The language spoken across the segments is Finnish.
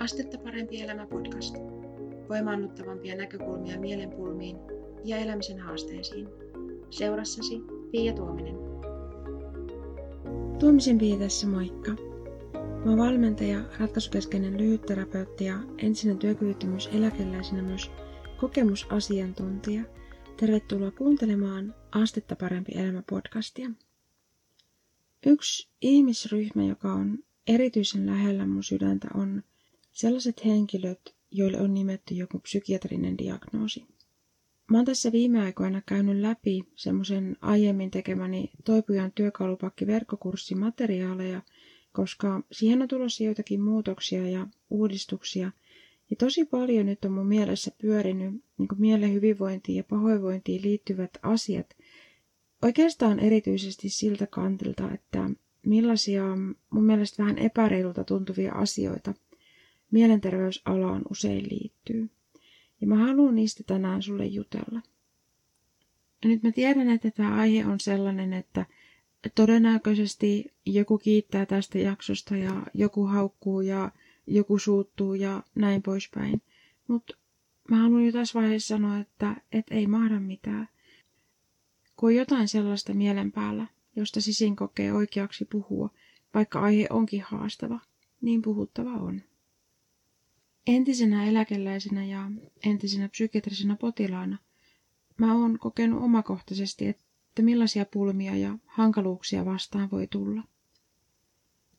Astetta parempi elämä podcast. Voimaannuttavampia näkökulmia mielenpulmiin ja elämisen haasteisiin. Seurassasi Pia Tuominen. Tuomisen Pia tässä moikka. Mä valmentaja, ratkaisukeskeinen lyhytterapeutti ja entinen työkyvyttömyyseläkeläisenä myös kokemusasiantuntija. Tervetuloa kuuntelemaan Astetta parempi elämä podcastia. Yksi ihmisryhmä, joka on erityisen lähellä mun sydäntä, on sellaiset henkilöt, joille on nimetty joku psykiatrinen diagnoosi. Mä oon tässä viime aikoina käynyt läpi semmoisen aiemmin tekemäni Toipujan työkalupakki verkkokurssimateriaaleja, koska siihen on tulossa joitakin muutoksia ja uudistuksia. Ja tosi paljon nyt on mun mielessä pyörinyt niin mielen hyvinvointiin ja pahoinvointiin liittyvät asiat. Oikeastaan erityisesti siltä kantilta, että millaisia mun mielestä vähän epäreilulta tuntuvia asioita mielenterveysalaan usein liittyy. Ja mä haluan niistä tänään sulle jutella. Ja nyt mä tiedän, että tämä aihe on sellainen, että todennäköisesti joku kiittää tästä jaksosta ja joku haukkuu ja joku suuttuu ja näin poispäin. Mutta mä haluan jo tässä vaiheessa sanoa, että et ei mahda mitään. Kun on jotain sellaista mielen päällä, josta sisin kokee oikeaksi puhua, vaikka aihe onkin haastava, niin puhuttava on. Entisenä eläkeläisenä ja entisenä psykiatrisena potilaana mä oon kokenut omakohtaisesti, että millaisia pulmia ja hankaluuksia vastaan voi tulla.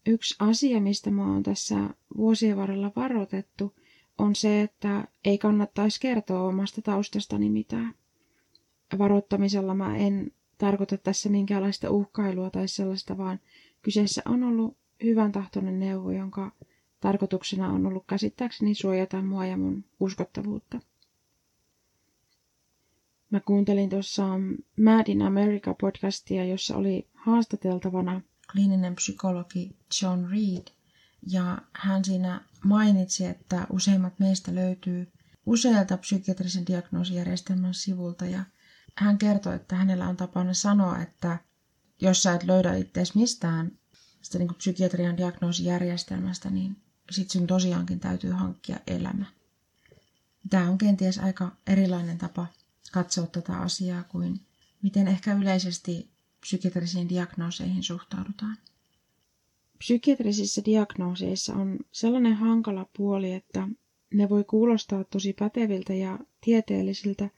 Yksi asia, mistä mä oon tässä vuosien varrella varoitettu, on se, että ei kannattaisi kertoa omasta taustastani mitään. Varoittamisella mä en tarkoita tässä minkäänlaista uhkailua tai sellaista, vaan kyseessä on ollut hyvän tahtoinen neuvo, jonka tarkoituksena on ollut käsittääkseni suojata mua ja mun uskottavuutta. Mä kuuntelin tuossa Mad in America podcastia, jossa oli haastateltavana kliininen psykologi John Reed, ja hän siinä mainitsi, että useimmat meistä löytyy usealta psykiatrisen diagnoosijärjestelmän sivulta, ja hän kertoi, että hänellä on tapana sanoa, että jos sä et löydä itseäsi mistään sitä niin psykiatrian diagnoosijärjestelmästä, niin sit sun tosiaankin täytyy hankkia elämä. Tämä on kenties aika erilainen tapa katsoa tätä asiaa kuin miten ehkä yleisesti psykiatrisiin diagnooseihin suhtaudutaan. Psykiatrisissä diagnooseissa on sellainen hankala puoli, että ne voi kuulostaa tosi päteviltä ja tieteellisiltä,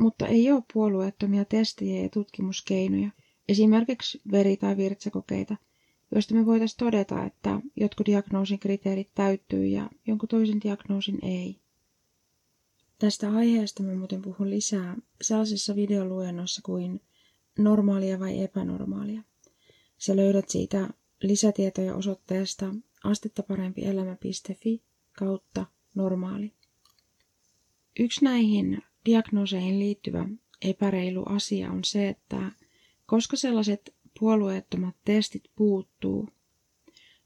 mutta ei ole puolueettomia testejä ja tutkimuskeinoja, esimerkiksi veri- tai virtsakokeita, joista me voitaisiin todeta, että jotkut diagnoosin kriteerit täyttyy ja jonkun toisen diagnoosin ei. Tästä aiheesta mä muuten puhun lisää sellaisessa videoluennossa kuin normaalia vai epänormaalia. Sä löydät siitä lisätietoja osoitteesta astettaparempielämä.fi kautta normaali. Yksi näihin diagnooseihin liittyvä epäreilu asia on se, että koska sellaiset puolueettomat testit puuttuu,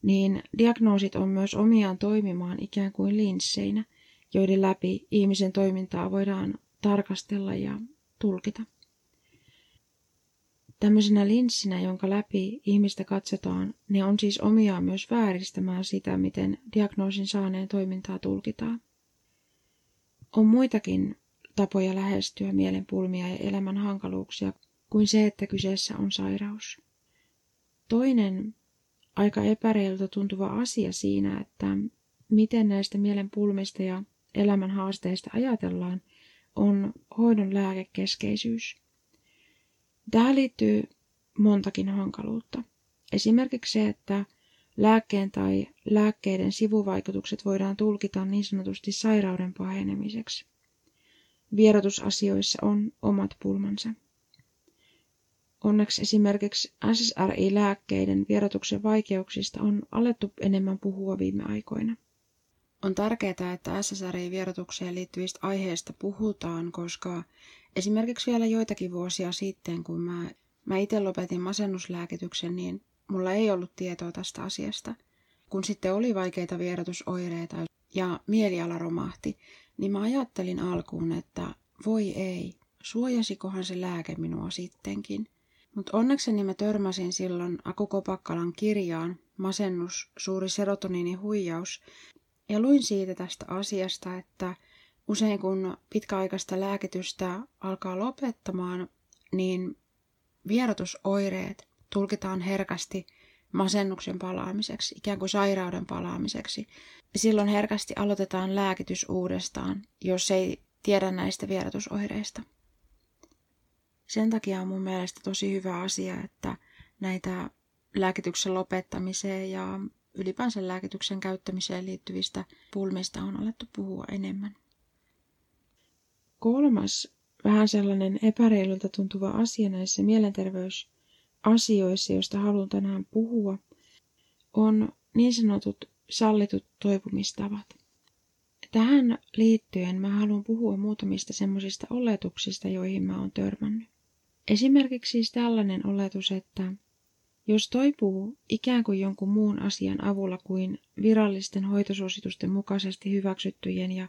niin diagnoosit on myös omiaan toimimaan ikään kuin linsseinä, joiden läpi ihmisen toimintaa voidaan tarkastella ja tulkita. Tämmöisenä linssinä, jonka läpi ihmistä katsotaan, ne on siis omiaan myös vääristämään sitä, miten diagnoosin saaneen toimintaa tulkitaan. On muitakin tapoja lähestyä mielenpulmia ja elämän hankaluuksia kuin se, että kyseessä on sairaus. Toinen aika epäreilulta tuntuva asia siinä, että miten näistä mielenpulmista ja elämän haasteista ajatellaan, on hoidon lääkekeskeisyys. Tähän liittyy montakin hankaluutta. Esimerkiksi se, että lääkkeen tai lääkkeiden sivuvaikutukset voidaan tulkita niin sanotusti sairauden pahenemiseksi. Vierotusasioissa on omat pulmansa. Onneksi esimerkiksi SSRI-lääkkeiden vierotuksen vaikeuksista on alettu enemmän puhua viime aikoina. On tärkeää, että SSRI-vierotukseen liittyvistä aiheista puhutaan, koska esimerkiksi vielä joitakin vuosia sitten, kun mä, mä itse lopetin masennuslääkityksen, niin mulla ei ollut tietoa tästä asiasta. Kun sitten oli vaikeita vierotusoireita ja mieliala romahti, niin mä ajattelin alkuun, että voi ei, suojasikohan se lääke minua sittenkin. Mutta onnekseni mä törmäsin silloin Aku Kopakkalan kirjaan Masennus, suuri serotoniinihuijaus, Ja luin siitä tästä asiasta, että usein kun pitkäaikaista lääkitystä alkaa lopettamaan, niin vierotusoireet tulkitaan herkästi masennuksen palaamiseksi, ikään kuin sairauden palaamiseksi. Silloin herkästi aloitetaan lääkitys uudestaan, jos ei tiedä näistä vierotusoireista. Sen takia on mun mielestä tosi hyvä asia, että näitä lääkityksen lopettamiseen ja ylipäänsä lääkityksen käyttämiseen liittyvistä pulmista on alettu puhua enemmän. Kolmas vähän sellainen epäreilulta tuntuva asia näissä mielenterveysasioissa, joista haluan tänään puhua, on niin sanotut sallitut toipumistavat. Tähän liittyen mä haluan puhua muutamista semmoisista oletuksista, joihin mä oon törmännyt. Esimerkiksi siis tällainen oletus, että jos toipuu ikään kuin jonkun muun asian avulla kuin virallisten hoitosuositusten mukaisesti hyväksyttyjen ja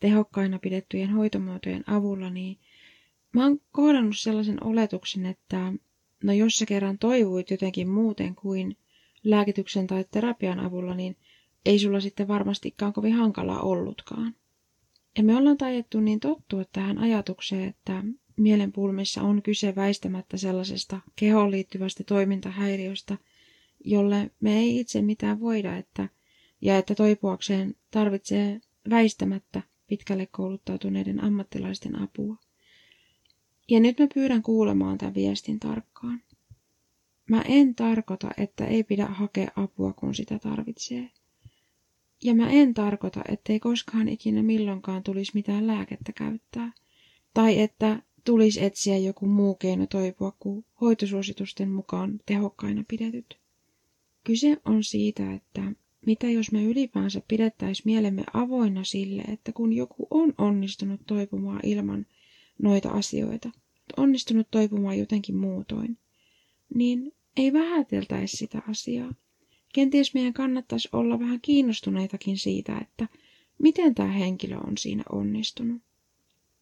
tehokkaina pidettyjen hoitomuotojen avulla, niin mä oon kohdannut sellaisen oletuksen, että no jos sä kerran toivuit jotenkin muuten kuin lääkityksen tai terapian avulla, niin ei sulla sitten varmastikaan kovin hankalaa ollutkaan. Ja me ollaan tajettu niin tottua tähän ajatukseen, että mielenpulmissa on kyse väistämättä sellaisesta kehoon liittyvästä toimintahäiriöstä, jolle me ei itse mitään voida, että, ja että toipuakseen tarvitsee väistämättä pitkälle kouluttautuneiden ammattilaisten apua. Ja nyt mä pyydän kuulemaan tämän viestin tarkkaan. Mä en tarkoita, että ei pidä hakea apua, kun sitä tarvitsee. Ja mä en tarkoita, ettei koskaan ikinä milloinkaan tulisi mitään lääkettä käyttää. Tai että tulisi etsiä joku muu keino toipua kuin hoitosuositusten mukaan tehokkaina pidetyt. Kyse on siitä, että mitä jos me ylipäänsä pidettäisiin mielemme avoinna sille, että kun joku on onnistunut toipumaan ilman noita asioita, onnistunut toipumaan jotenkin muutoin, niin ei vähäteltäisi sitä asiaa. Kenties meidän kannattaisi olla vähän kiinnostuneitakin siitä, että miten tämä henkilö on siinä onnistunut.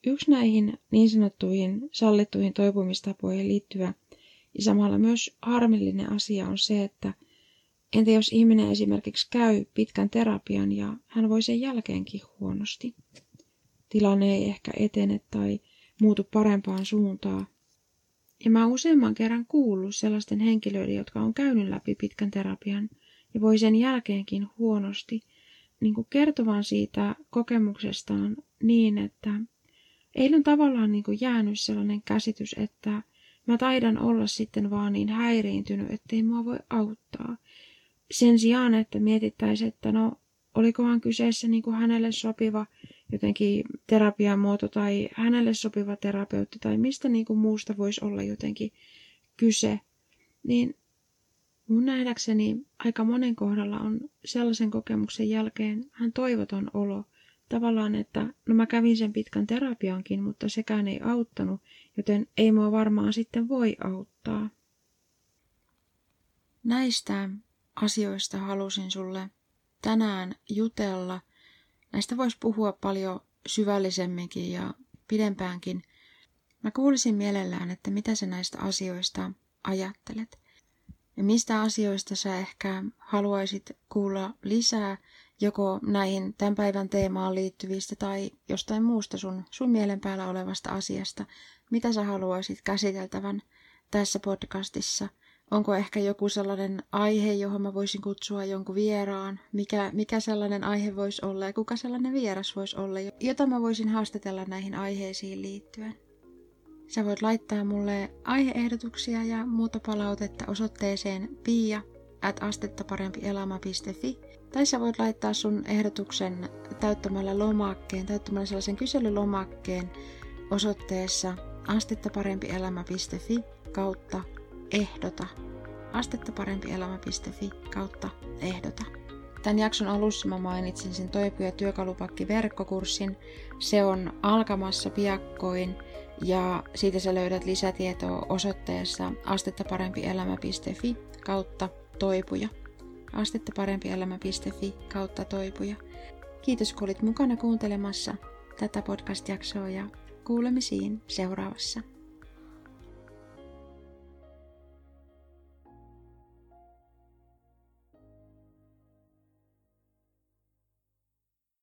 Yksi näihin niin sanottuihin sallittuihin toipumistapoihin liittyvä ja samalla myös harmillinen asia on se, että entä jos ihminen esimerkiksi käy pitkän terapian ja hän voi sen jälkeenkin huonosti. Tilanne ei ehkä etene tai muutu parempaan suuntaan. Ja mä useamman kerran kuullut sellaisten henkilöiden, jotka on käynyt läpi pitkän terapian ja voi sen jälkeenkin huonosti, niin kuin kertovan siitä kokemuksestaan niin, että eilen on tavallaan niin kuin jäänyt sellainen käsitys, että mä taidan olla sitten vaan niin häiriintynyt, ettei mua voi auttaa. Sen sijaan, että mietittäisiin, että no olikohan kyseessä niin kuin hänelle sopiva jotenkin terapian muoto tai hänelle sopiva terapeutti tai mistä niin kuin muusta voisi olla jotenkin kyse, niin mun nähdäkseni aika monen kohdalla on sellaisen kokemuksen jälkeen hän toivoton olo – tavallaan, että no mä kävin sen pitkän terapiankin, mutta sekään ei auttanut, joten ei mua varmaan sitten voi auttaa. Näistä asioista halusin sulle tänään jutella. Näistä voisi puhua paljon syvällisemminkin ja pidempäänkin. Mä kuulisin mielellään, että mitä sä näistä asioista ajattelet. Ja mistä asioista sä ehkä haluaisit kuulla lisää joko näihin tämän päivän teemaan liittyvistä tai jostain muusta sun, sun mielen päällä olevasta asiasta, mitä sä haluaisit käsiteltävän tässä podcastissa. Onko ehkä joku sellainen aihe, johon mä voisin kutsua jonkun vieraan? Mikä, mikä sellainen aihe voisi olla ja kuka sellainen vieras voisi olla, jota mä voisin haastatella näihin aiheisiin liittyen? Sä voit laittaa mulle aiheehdotuksia ja muuta palautetta osoitteeseen pia at tai sä voit laittaa sun ehdotuksen täyttämällä lomakkeen, täyttämällä sellaisen kyselylomakkeen osoitteessa astettaparempielämä.fi kautta ehdota. astettaparempielämä.fi kautta ehdota. Tämän jakson alussa mä mainitsin sen Toipu- ja työkalupakki-verkkokurssin. Se on alkamassa piakkoin ja siitä sä löydät lisätietoa osoitteessa astettaparempielämä.fi kautta toipuja astetta parempi elämä.fi kautta toipuja. Kiitos kun olit mukana kuuntelemassa tätä podcast-jaksoa ja kuulemisiin seuraavassa.